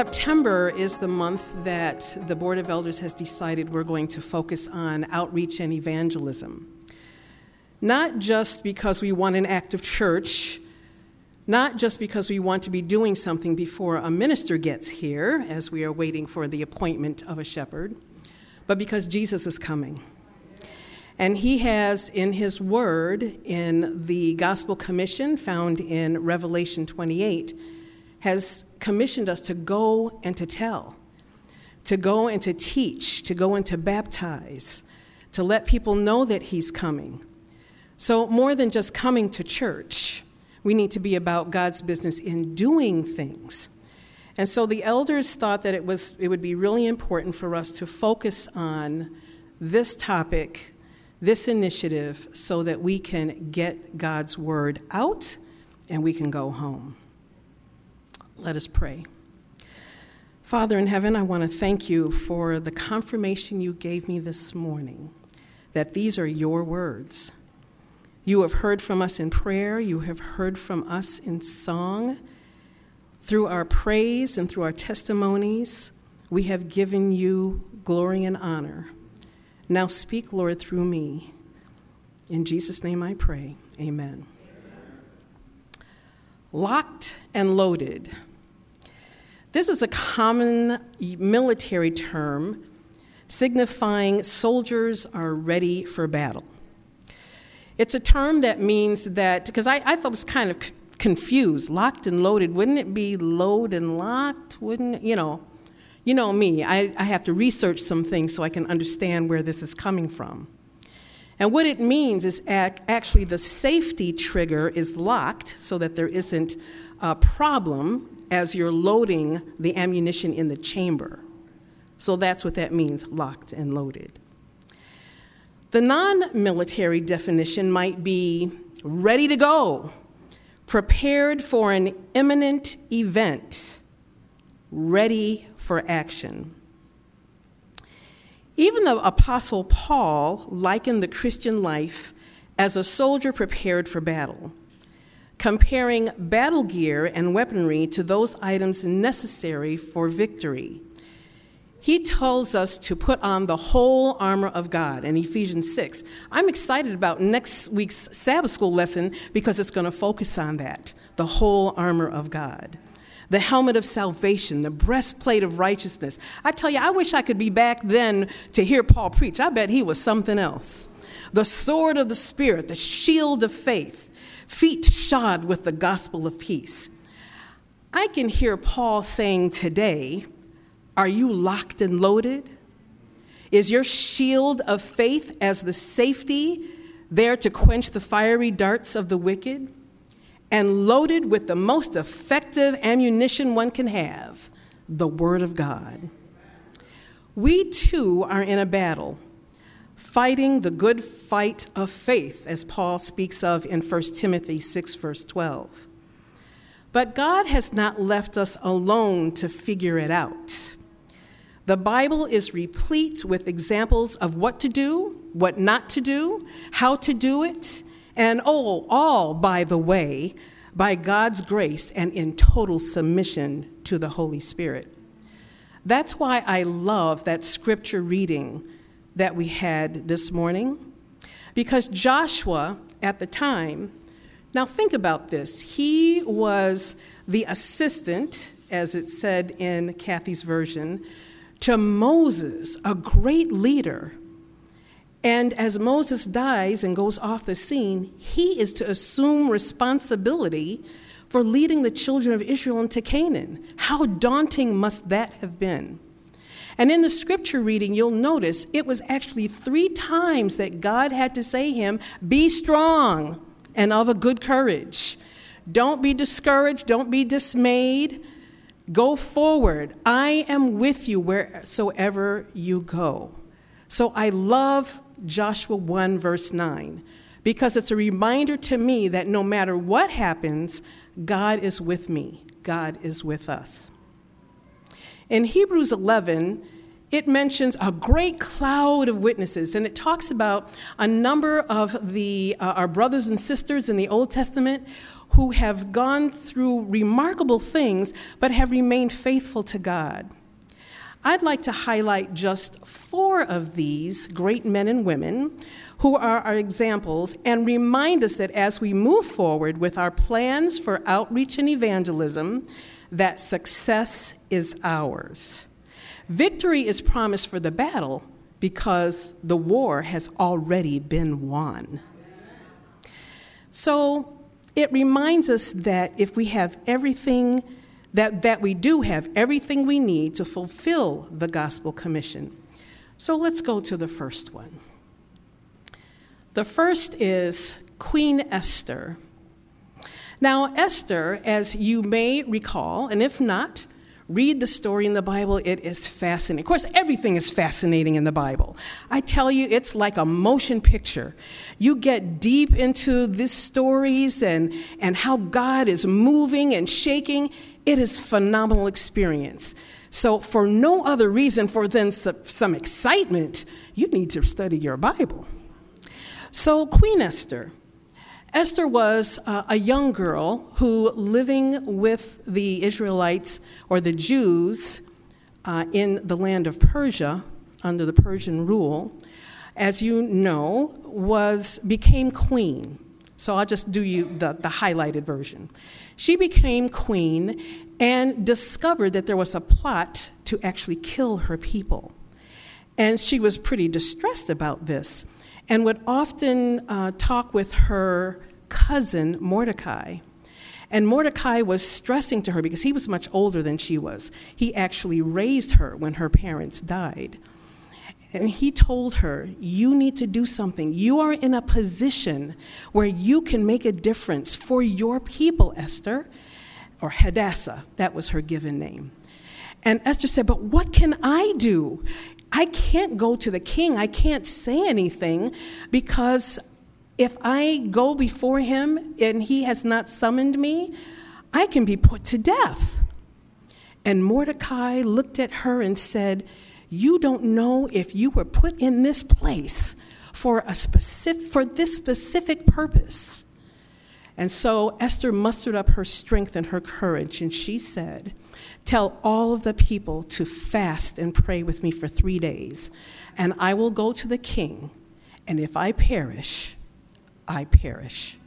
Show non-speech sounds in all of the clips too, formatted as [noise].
September is the month that the Board of Elders has decided we're going to focus on outreach and evangelism. Not just because we want an active church, not just because we want to be doing something before a minister gets here, as we are waiting for the appointment of a shepherd, but because Jesus is coming. And he has in his word, in the Gospel Commission found in Revelation 28, has commissioned us to go and to tell, to go and to teach, to go and to baptize, to let people know that he's coming. So, more than just coming to church, we need to be about God's business in doing things. And so the elders thought that it, was, it would be really important for us to focus on this topic, this initiative, so that we can get God's word out and we can go home. Let us pray. Father in heaven, I want to thank you for the confirmation you gave me this morning that these are your words. You have heard from us in prayer, you have heard from us in song. Through our praise and through our testimonies, we have given you glory and honor. Now speak, Lord, through me. In Jesus' name I pray. Amen. Locked and loaded. This is a common military term signifying soldiers are ready for battle. It's a term that means that, because I, I thought it was kind of c- confused, locked and loaded. Wouldn't it be load and locked? Wouldn't, you know? You know me, I, I have to research some things so I can understand where this is coming from. And what it means is ac- actually the safety trigger is locked so that there isn't a problem as you're loading the ammunition in the chamber. So that's what that means locked and loaded. The non military definition might be ready to go, prepared for an imminent event, ready for action. Even the Apostle Paul likened the Christian life as a soldier prepared for battle comparing battle gear and weaponry to those items necessary for victory. He tells us to put on the whole armor of God in Ephesians 6. I'm excited about next week's Sabbath school lesson because it's going to focus on that the whole armor of God. The helmet of salvation, the breastplate of righteousness. I tell you, I wish I could be back then to hear Paul preach. I bet he was something else. The sword of the Spirit, the shield of faith, feet shod with the gospel of peace. I can hear Paul saying today, Are you locked and loaded? Is your shield of faith as the safety there to quench the fiery darts of the wicked? And loaded with the most effective ammunition one can have the Word of God. We too are in a battle fighting the good fight of faith, as Paul speaks of in 1 Timothy 6, verse 12. But God has not left us alone to figure it out. The Bible is replete with examples of what to do, what not to do, how to do it, and oh, all, by the way, by God's grace and in total submission to the Holy Spirit. That's why I love that scripture reading that we had this morning because Joshua at the time, now think about this, he was the assistant, as it said in Kathy's version, to Moses, a great leader. And as Moses dies and goes off the scene, he is to assume responsibility for leading the children of Israel into Canaan. How daunting must that have been? And in the scripture reading, you'll notice it was actually three times that God had to say him, Be strong and of a good courage. Don't be discouraged, don't be dismayed. Go forward. I am with you wheresoever you go. So I love Joshua 1, verse 9, because it's a reminder to me that no matter what happens, God is with me, God is with us. In Hebrews 11, it mentions a great cloud of witnesses, and it talks about a number of the, uh, our brothers and sisters in the Old Testament who have gone through remarkable things but have remained faithful to God. I'd like to highlight just four of these great men and women who are our examples and remind us that as we move forward with our plans for outreach and evangelism, that success is ours. Victory is promised for the battle because the war has already been won. So it reminds us that if we have everything, that, that we do have everything we need to fulfill the gospel commission. So let's go to the first one. The first is Queen Esther. Now, Esther, as you may recall, and if not, read the story in the Bible. It is fascinating. Of course, everything is fascinating in the Bible. I tell you, it's like a motion picture. You get deep into these stories and, and how God is moving and shaking. It is phenomenal experience. So, for no other reason for than some excitement, you need to study your Bible. So, Queen Esther. Esther was uh, a young girl who, living with the Israelites or the Jews uh, in the land of Persia under the Persian rule, as you know, was became queen. So I'll just do you the, the highlighted version. She became queen and discovered that there was a plot to actually kill her people. And she was pretty distressed about this and would often uh, talk with her cousin Mordecai. And Mordecai was stressing to her because he was much older than she was. He actually raised her when her parents died. And he told her, You need to do something. You are in a position where you can make a difference for your people, Esther, or Hadassah. That was her given name. And Esther said, But what can I do? I can't go to the king. I can't say anything because if I go before him and he has not summoned me, I can be put to death. And Mordecai looked at her and said, You don't know if you were put in this place for, a specific, for this specific purpose. And so Esther mustered up her strength and her courage, and she said, Tell all of the people to fast and pray with me for three days, and I will go to the king, and if I perish, I perish.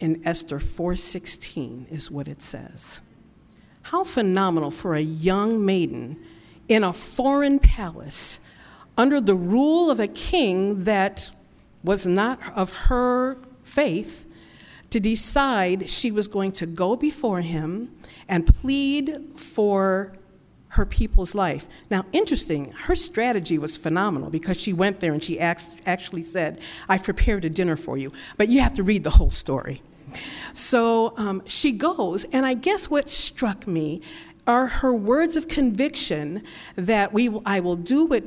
In Esther 4:16 is what it says. How phenomenal for a young maiden in a foreign palace under the rule of a king that was not of her faith to decide she was going to go before him and plead for her people's life. Now, interesting, her strategy was phenomenal because she went there and she actually said, I've prepared a dinner for you, but you have to read the whole story. So um, she goes, and I guess what struck me are her words of conviction that we, I will do what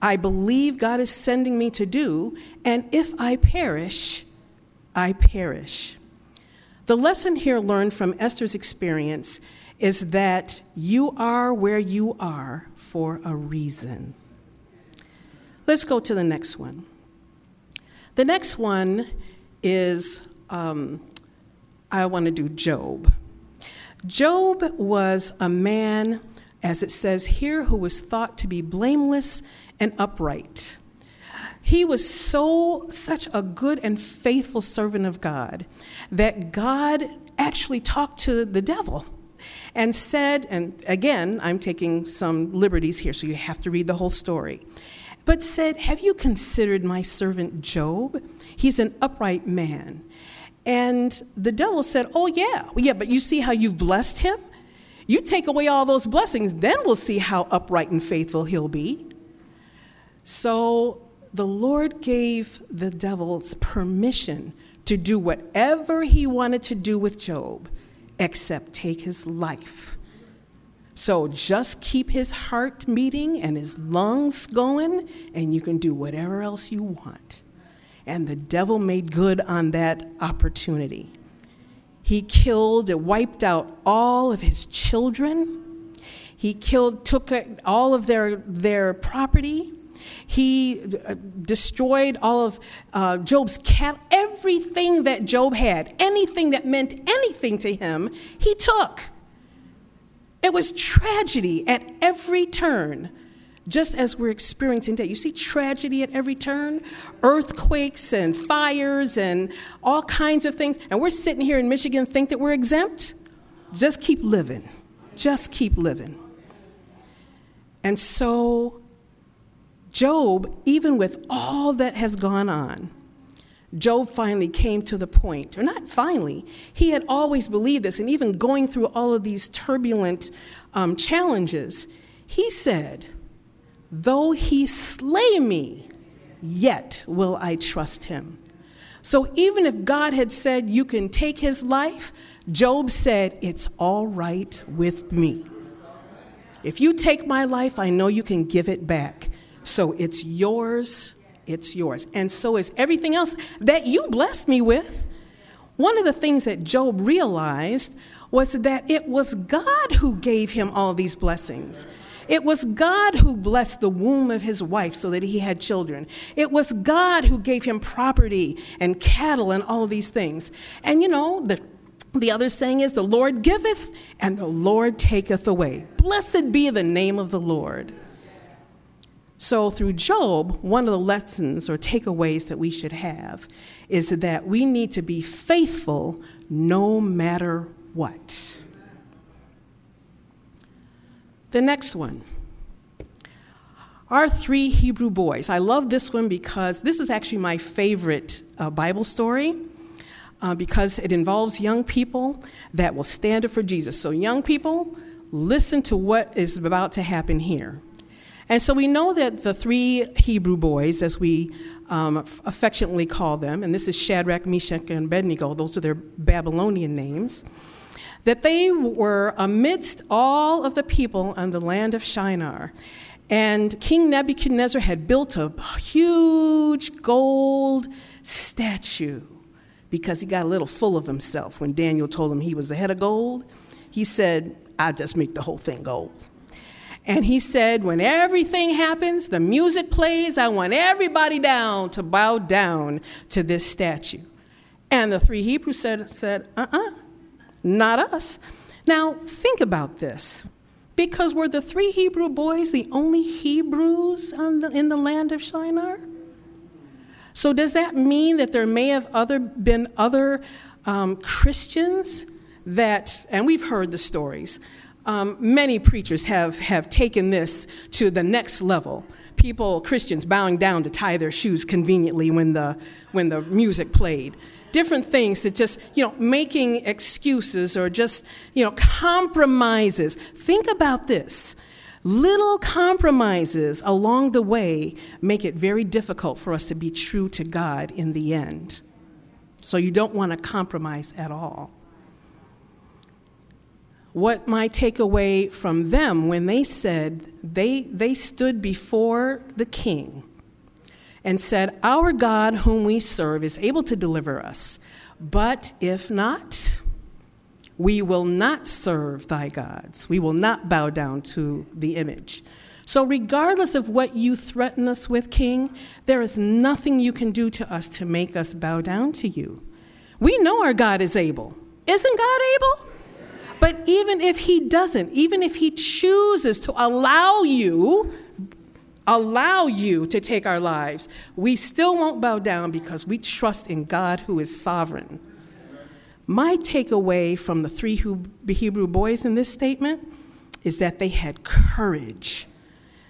I believe God is sending me to do, and if I perish, I perish. The lesson here learned from Esther's experience is that you are where you are for a reason. Let's go to the next one. The next one is um, I want to do Job. Job was a man, as it says here, who was thought to be blameless and upright. He was so, such a good and faithful servant of God that God actually talked to the devil and said, and again, I'm taking some liberties here, so you have to read the whole story, but said, Have you considered my servant Job? He's an upright man. And the devil said, Oh, yeah, yeah, but you see how you've blessed him? You take away all those blessings, then we'll see how upright and faithful he'll be. So the Lord gave the devils permission to do whatever he wanted to do with Job except take his life. So just keep his heart beating and his lungs going, and you can do whatever else you want. And the devil made good on that opportunity. He killed and wiped out all of his children. He killed, took all of their, their property. He uh, destroyed all of uh, Job's cattle, everything that Job had, anything that meant anything to him, he took. It was tragedy at every turn, just as we're experiencing today. You see tragedy at every turn earthquakes and fires and all kinds of things. And we're sitting here in Michigan think that we're exempt. Just keep living. Just keep living. And so, Job, even with all that has gone on, Job finally came to the point, or not finally, he had always believed this, and even going through all of these turbulent um, challenges, he said, Though he slay me, yet will I trust him. So even if God had said, You can take his life, Job said, It's all right with me. If you take my life, I know you can give it back. So it's yours, it's yours. And so is everything else that you blessed me with. One of the things that Job realized was that it was God who gave him all these blessings. It was God who blessed the womb of his wife so that he had children. It was God who gave him property and cattle and all these things. And you know, the the other saying is, The Lord giveth and the Lord taketh away. Blessed be the name of the Lord. So, through Job, one of the lessons or takeaways that we should have is that we need to be faithful no matter what. The next one. Our three Hebrew boys. I love this one because this is actually my favorite uh, Bible story uh, because it involves young people that will stand up for Jesus. So, young people, listen to what is about to happen here. And so we know that the three Hebrew boys, as we um, affectionately call them, and this is Shadrach, Meshach, and Abednego, those are their Babylonian names, that they were amidst all of the people on the land of Shinar. And King Nebuchadnezzar had built a huge gold statue because he got a little full of himself when Daniel told him he was the head of gold. He said, I'll just make the whole thing gold. And he said, when everything happens, the music plays, I want everybody down to bow down to this statue. And the three Hebrews said, said uh uh-uh, uh, not us. Now, think about this. Because were the three Hebrew boys the only Hebrews the, in the land of Shinar? So, does that mean that there may have other, been other um, Christians that, and we've heard the stories, um, many preachers have, have taken this to the next level. People, Christians, bowing down to tie their shoes conveniently when the, when the music played. Different things that just, you know, making excuses or just, you know, compromises. Think about this. Little compromises along the way make it very difficult for us to be true to God in the end. So you don't want to compromise at all. What my takeaway from them when they said they, they stood before the king and said, Our God, whom we serve, is able to deliver us. But if not, we will not serve thy gods. We will not bow down to the image. So, regardless of what you threaten us with, King, there is nothing you can do to us to make us bow down to you. We know our God is able. Isn't God able? But even if He doesn't, even if He chooses to allow you, allow you to take our lives, we still won't bow down because we trust in God who is sovereign. My takeaway from the three Hebrew boys in this statement is that they had courage.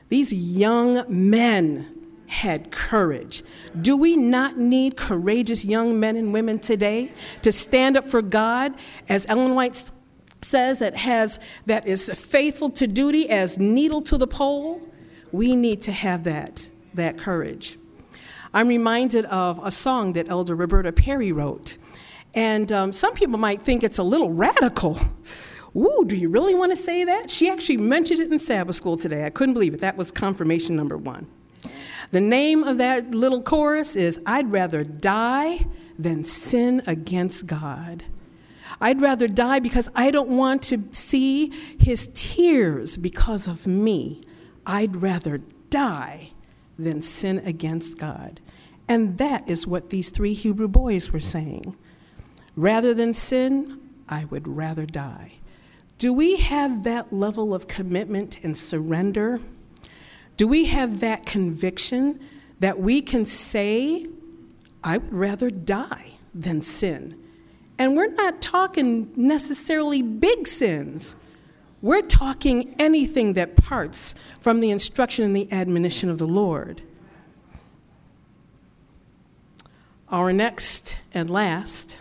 These young men had courage. Do we not need courageous young men and women today to stand up for God, as Ellen White says, that has that is faithful to duty as needle to the pole? We need to have that that courage. I'm reminded of a song that Elder Roberta Perry wrote. And um, some people might think it's a little radical. Ooh, do you really want to say that? She actually mentioned it in Sabbath school today. I couldn't believe it. That was confirmation number one. The name of that little chorus is I'd rather die than sin against God. I'd rather die because I don't want to see his tears because of me. I'd rather die than sin against God. And that is what these three Hebrew boys were saying. Rather than sin, I would rather die. Do we have that level of commitment and surrender? Do we have that conviction that we can say, I would rather die than sin? And we're not talking necessarily big sins. We're talking anything that parts from the instruction and the admonition of the Lord. Our next and last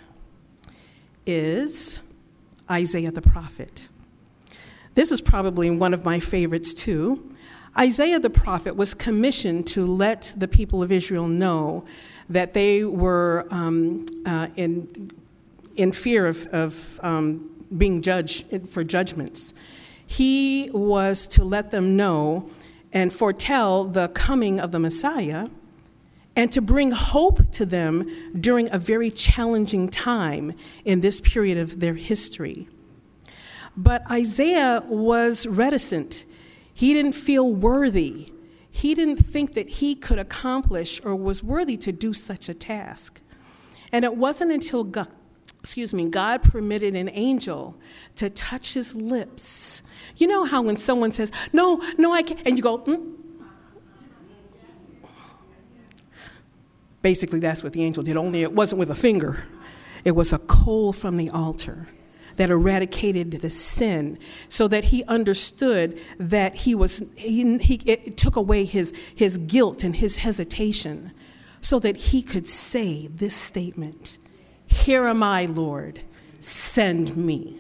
is Isaiah the prophet. This is probably one of my favorites too. Isaiah the prophet was commissioned to let the people of Israel know that they were um, uh, in, in fear of, of um, being judged for judgments. He was to let them know and foretell the coming of the Messiah and to bring hope to them during a very challenging time in this period of their history. But Isaiah was reticent. He didn't feel worthy. He didn't think that he could accomplish or was worthy to do such a task. And it wasn't until excuse me, God permitted an angel to touch his lips. You know how when someone says, No, no, I can't, and you go, mm. Basically, that's what the angel did, only it wasn't with a finger, it was a coal from the altar that eradicated the sin so that he understood that he was, he, he, it took away his, his guilt and his hesitation so that he could say this statement Here am I, Lord, send me.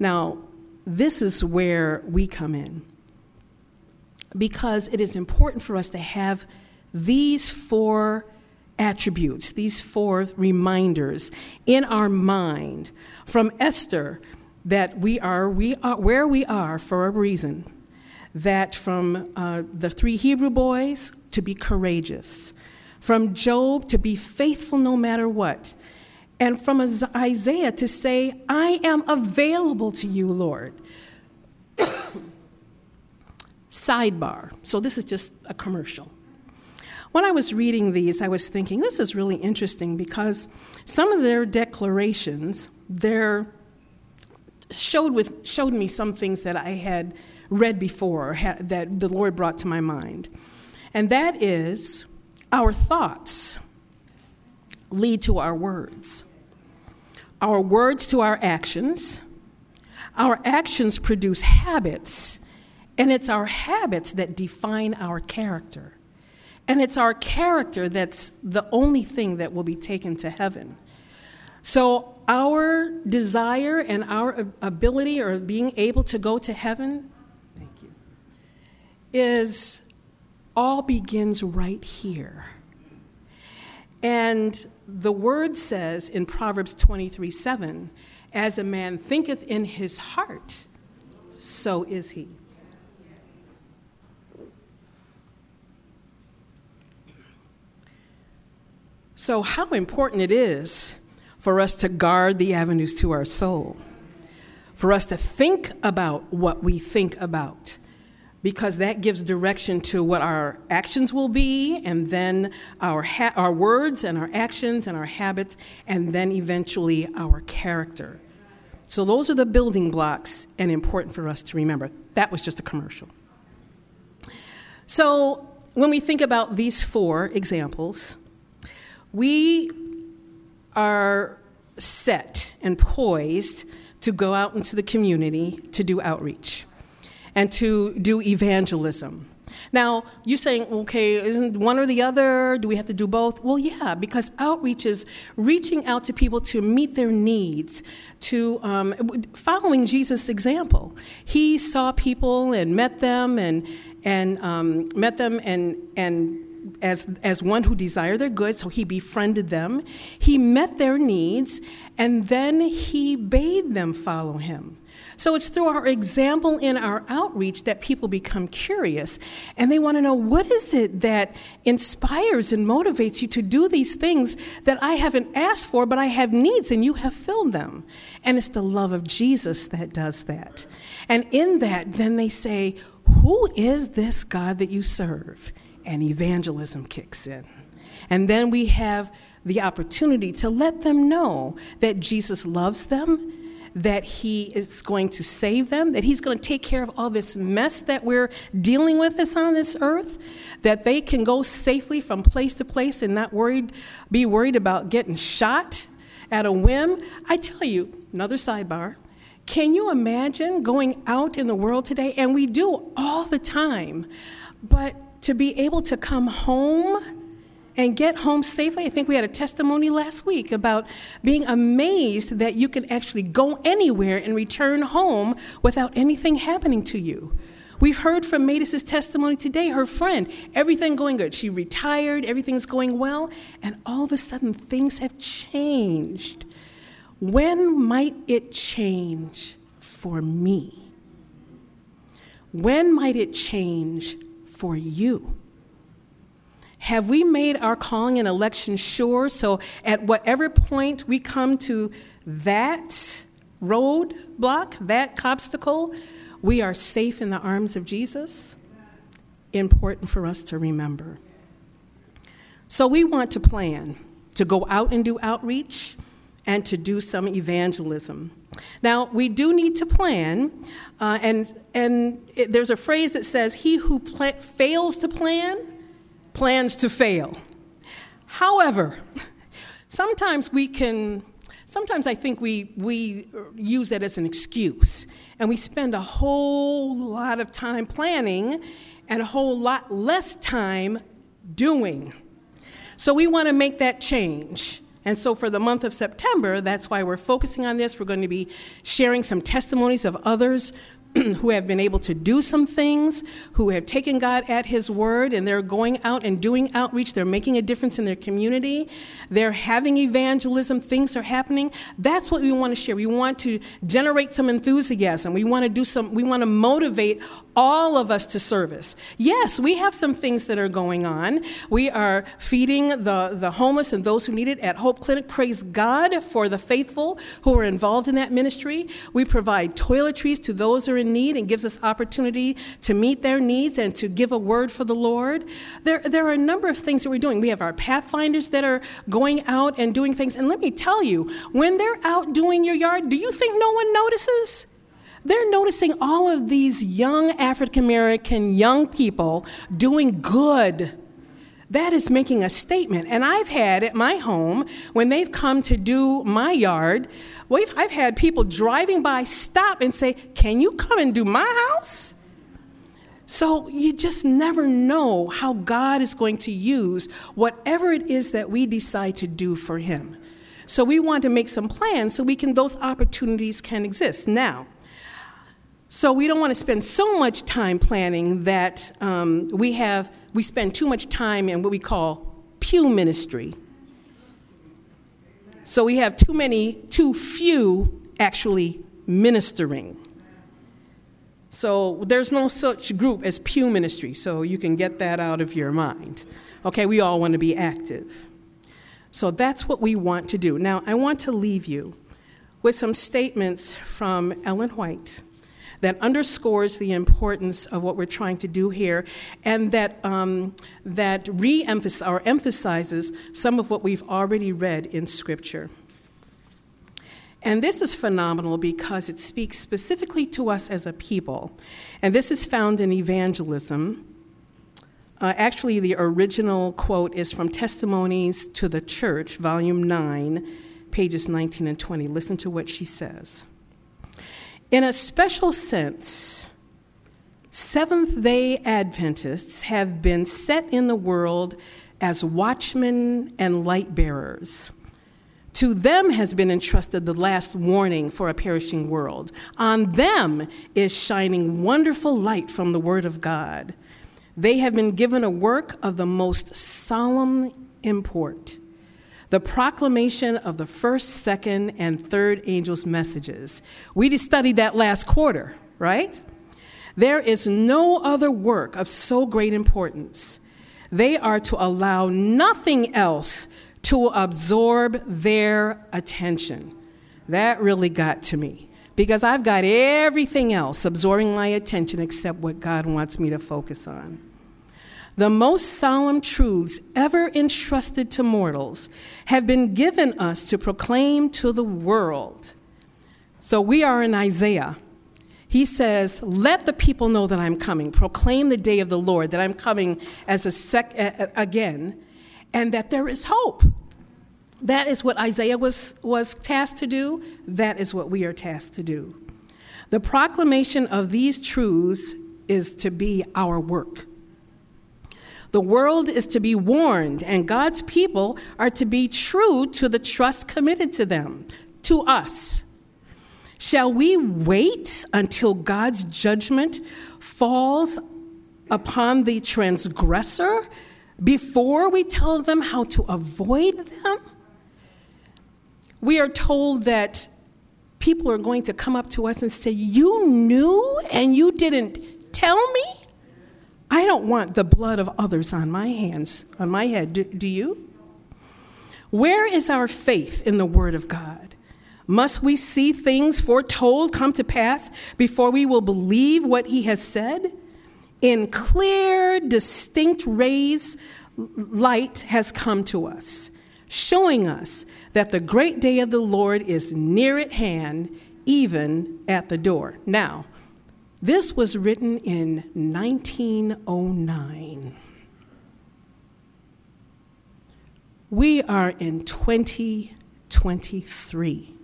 Now, this is where we come in because it is important for us to have these four attributes, these four reminders in our mind from Esther that we are, we are where we are for a reason. That from uh, the three Hebrew boys to be courageous, from Job to be faithful no matter what, and from Isaiah to say, I am available to you, Lord. [coughs] Sidebar. So this is just a commercial. When I was reading these, I was thinking, this is really interesting because some of their declarations, their showed, with, showed me some things that I had read before had, that the Lord brought to my mind. And that is our thoughts lead to our words, our words to our actions, our actions produce habits, and it's our habits that define our character. And it's our character that's the only thing that will be taken to heaven. So, our desire and our ability or being able to go to heaven, thank you, is all begins right here. And the word says in Proverbs 23 7, as a man thinketh in his heart, so is he. So, how important it is for us to guard the avenues to our soul, for us to think about what we think about, because that gives direction to what our actions will be, and then our, ha- our words and our actions and our habits, and then eventually our character. So, those are the building blocks and important for us to remember. That was just a commercial. So, when we think about these four examples, we are set and poised to go out into the community to do outreach and to do evangelism. Now, you're saying, okay, isn't one or the other? Do we have to do both? Well, yeah, because outreach is reaching out to people to meet their needs, to um, following Jesus' example. He saw people and met them and and um, met them and and as, as one who desired their good, so he befriended them. He met their needs, and then he bade them follow him. So it's through our example in our outreach that people become curious and they want to know what is it that inspires and motivates you to do these things that I haven't asked for, but I have needs and you have filled them. And it's the love of Jesus that does that. And in that, then they say, Who is this God that you serve? And evangelism kicks in. And then we have the opportunity to let them know that Jesus loves them, that He is going to save them, that He's going to take care of all this mess that we're dealing with this on this earth, that they can go safely from place to place and not worried, be worried about getting shot at a whim. I tell you, another sidebar. Can you imagine going out in the world today? And we do all the time, but to be able to come home and get home safely. I think we had a testimony last week about being amazed that you can actually go anywhere and return home without anything happening to you. We've heard from Matis's testimony today, her friend, everything going good. She retired, everything's going well, and all of a sudden things have changed. When might it change for me? When might it change for you? Have we made our calling and election sure so at whatever point we come to that roadblock, that obstacle, we are safe in the arms of Jesus? Important for us to remember. So we want to plan to go out and do outreach and to do some evangelism. Now, we do need to plan, uh, and, and it, there's a phrase that says, He who pl- fails to plan plans to fail. However, sometimes we can, sometimes I think we, we use that as an excuse, and we spend a whole lot of time planning and a whole lot less time doing. So we want to make that change. And so for the month of September, that's why we're focusing on this. We're going to be sharing some testimonies of others [clears throat] who have been able to do some things, who have taken God at His word, and they're going out and doing outreach. They're making a difference in their community. They're having evangelism. Things are happening. That's what we want to share. We want to generate some enthusiasm. We want to do some, we want to motivate all of us to service. Yes, we have some things that are going on. We are feeding the, the homeless and those who need it at Hope Clinic. Praise God for the faithful who are involved in that ministry. We provide toiletries to those who are in need and gives us opportunity to meet their needs and to give a word for the Lord. There, there are a number of things that we're doing. We have our pathfinders that are going out and doing things. And let me tell you, when they're out doing your yard, do you think no one notices? They're noticing all of these young African American young people doing good that is making a statement. And I've had at my home, when they've come to do my yard, we've, I've had people driving by stop and say, Can you come and do my house? So you just never know how God is going to use whatever it is that we decide to do for Him. So we want to make some plans so we can those opportunities can exist. Now, so we don't want to spend so much time planning that um, we have we spend too much time in what we call pew ministry. So we have too many, too few actually ministering. So there's no such group as pew ministry, so you can get that out of your mind. Okay, we all want to be active. So that's what we want to do. Now, I want to leave you with some statements from Ellen White that underscores the importance of what we're trying to do here and that, um, that re or emphasizes some of what we've already read in Scripture. And this is phenomenal because it speaks specifically to us as a people. And this is found in evangelism. Uh, actually, the original quote is from Testimonies to the Church, Volume 9, pages 19 and 20. Listen to what she says. In a special sense, Seventh day Adventists have been set in the world as watchmen and light bearers. To them has been entrusted the last warning for a perishing world. On them is shining wonderful light from the Word of God. They have been given a work of the most solemn import the proclamation of the first, second, and third angels' messages. We studied that last quarter, right? There is no other work of so great importance. They are to allow nothing else to absorb their attention. That really got to me. because I've got everything else absorbing my attention except what God wants me to focus on. The most solemn truths ever entrusted to mortals have been given us to proclaim to the world. So we are in Isaiah. He says, Let the people know that I'm coming. Proclaim the day of the Lord, that I'm coming as a sec- again, and that there is hope. That is what Isaiah was, was tasked to do. That is what we are tasked to do. The proclamation of these truths is to be our work. The world is to be warned, and God's people are to be true to the trust committed to them, to us. Shall we wait until God's judgment falls upon the transgressor before we tell them how to avoid them? We are told that people are going to come up to us and say, You knew and you didn't tell me? I don't want the blood of others on my hands, on my head. Do, do you? Where is our faith in the Word of God? Must we see things foretold come to pass before we will believe what He has said? In clear, distinct rays, light has come to us, showing us that the great day of the Lord is near at hand, even at the door. Now, this was written in 1909. We are in 2023,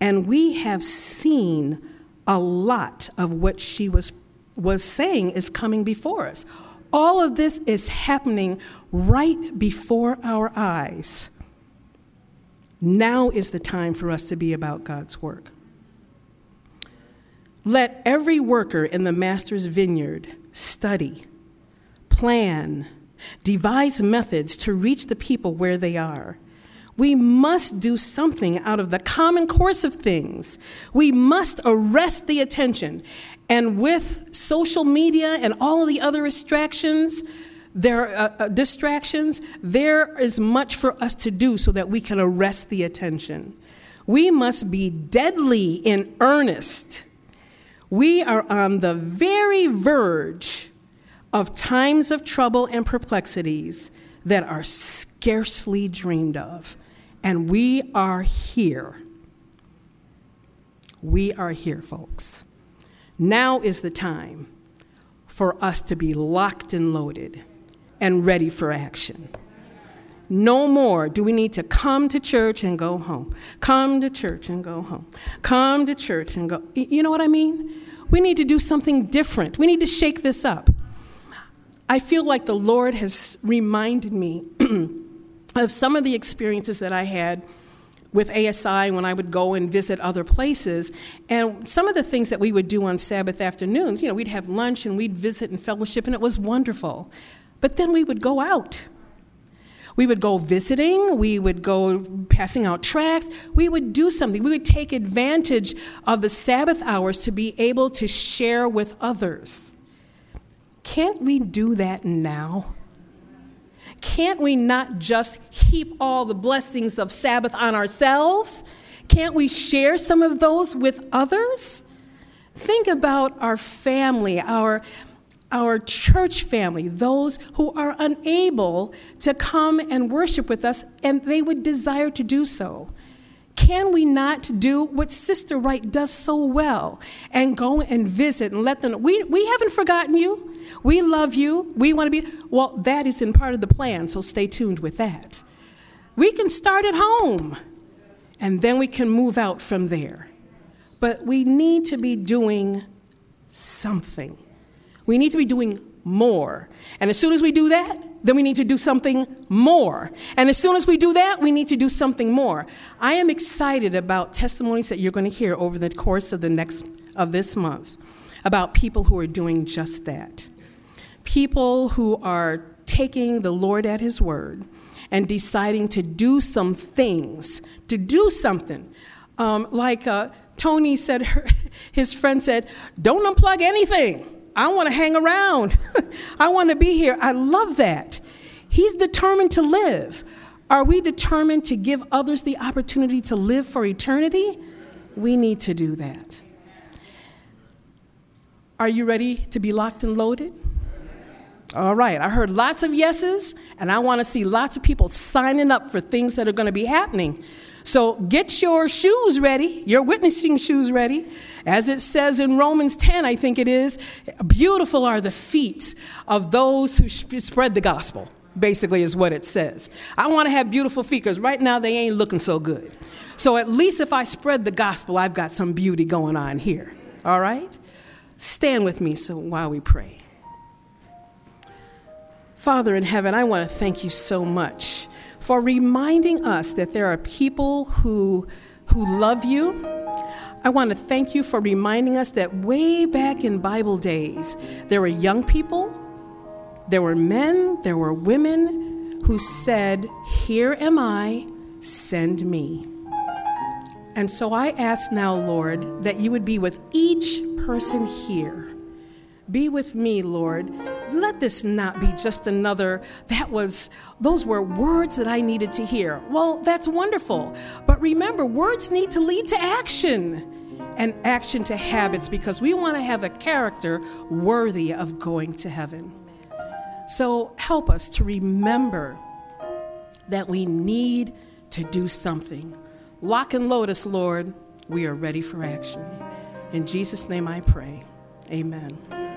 and we have seen a lot of what she was, was saying is coming before us. All of this is happening right before our eyes. Now is the time for us to be about God's work. Let every worker in the master's vineyard study, plan, devise methods to reach the people where they are. We must do something out of the common course of things. We must arrest the attention. And with social media and all the other distractions, there uh, uh, distractions, there is much for us to do so that we can arrest the attention. We must be deadly in earnest we are on the very verge of times of trouble and perplexities that are scarcely dreamed of. And we are here. We are here, folks. Now is the time for us to be locked and loaded and ready for action. No more do we need to come to church and go home. Come to church and go home. Come to church and go. You know what I mean? We need to do something different. We need to shake this up. I feel like the Lord has reminded me [clears throat] of some of the experiences that I had with ASI when I would go and visit other places. And some of the things that we would do on Sabbath afternoons, you know, we'd have lunch and we'd visit and fellowship, and it was wonderful. But then we would go out we would go visiting, we would go passing out tracts, we would do something. We would take advantage of the Sabbath hours to be able to share with others. Can't we do that now? Can't we not just heap all the blessings of Sabbath on ourselves? Can't we share some of those with others? Think about our family, our our church family, those who are unable to come and worship with us, and they would desire to do so. Can we not do what Sister Wright does so well and go and visit and let them know? We, we haven't forgotten you. We love you. We want to be. Well, that is in part of the plan, so stay tuned with that. We can start at home and then we can move out from there. But we need to be doing something. We need to be doing more. And as soon as we do that, then we need to do something more. And as soon as we do that, we need to do something more. I am excited about testimonies that you're going to hear over the course of the next of this month about people who are doing just that. People who are taking the Lord at his word and deciding to do some things, to do something. Um, like uh, Tony said, her, [laughs] his friend said, don't unplug anything. I want to hang around. [laughs] I want to be here. I love that. He's determined to live. Are we determined to give others the opportunity to live for eternity? We need to do that. Are you ready to be locked and loaded? All right, I heard lots of yeses, and I want to see lots of people signing up for things that are going to be happening. So get your shoes ready, your witnessing shoes ready. As it says in Romans 10, I think it is, beautiful are the feet of those who spread the gospel, basically, is what it says. I want to have beautiful feet because right now they ain't looking so good. So at least if I spread the gospel, I've got some beauty going on here. All right? Stand with me so while we pray. Father in heaven, I want to thank you so much for reminding us that there are people who, who love you. I want to thank you for reminding us that way back in Bible days, there were young people, there were men, there were women who said, Here am I, send me. And so I ask now, Lord, that you would be with each person here. Be with me, Lord, let this not be just another, that was, those were words that I needed to hear. Well, that's wonderful. But remember, words need to lead to action and action to habits because we want to have a character worthy of going to heaven. So help us to remember that we need to do something. Lock and load us, Lord. We are ready for action. In Jesus' name I pray. Amen.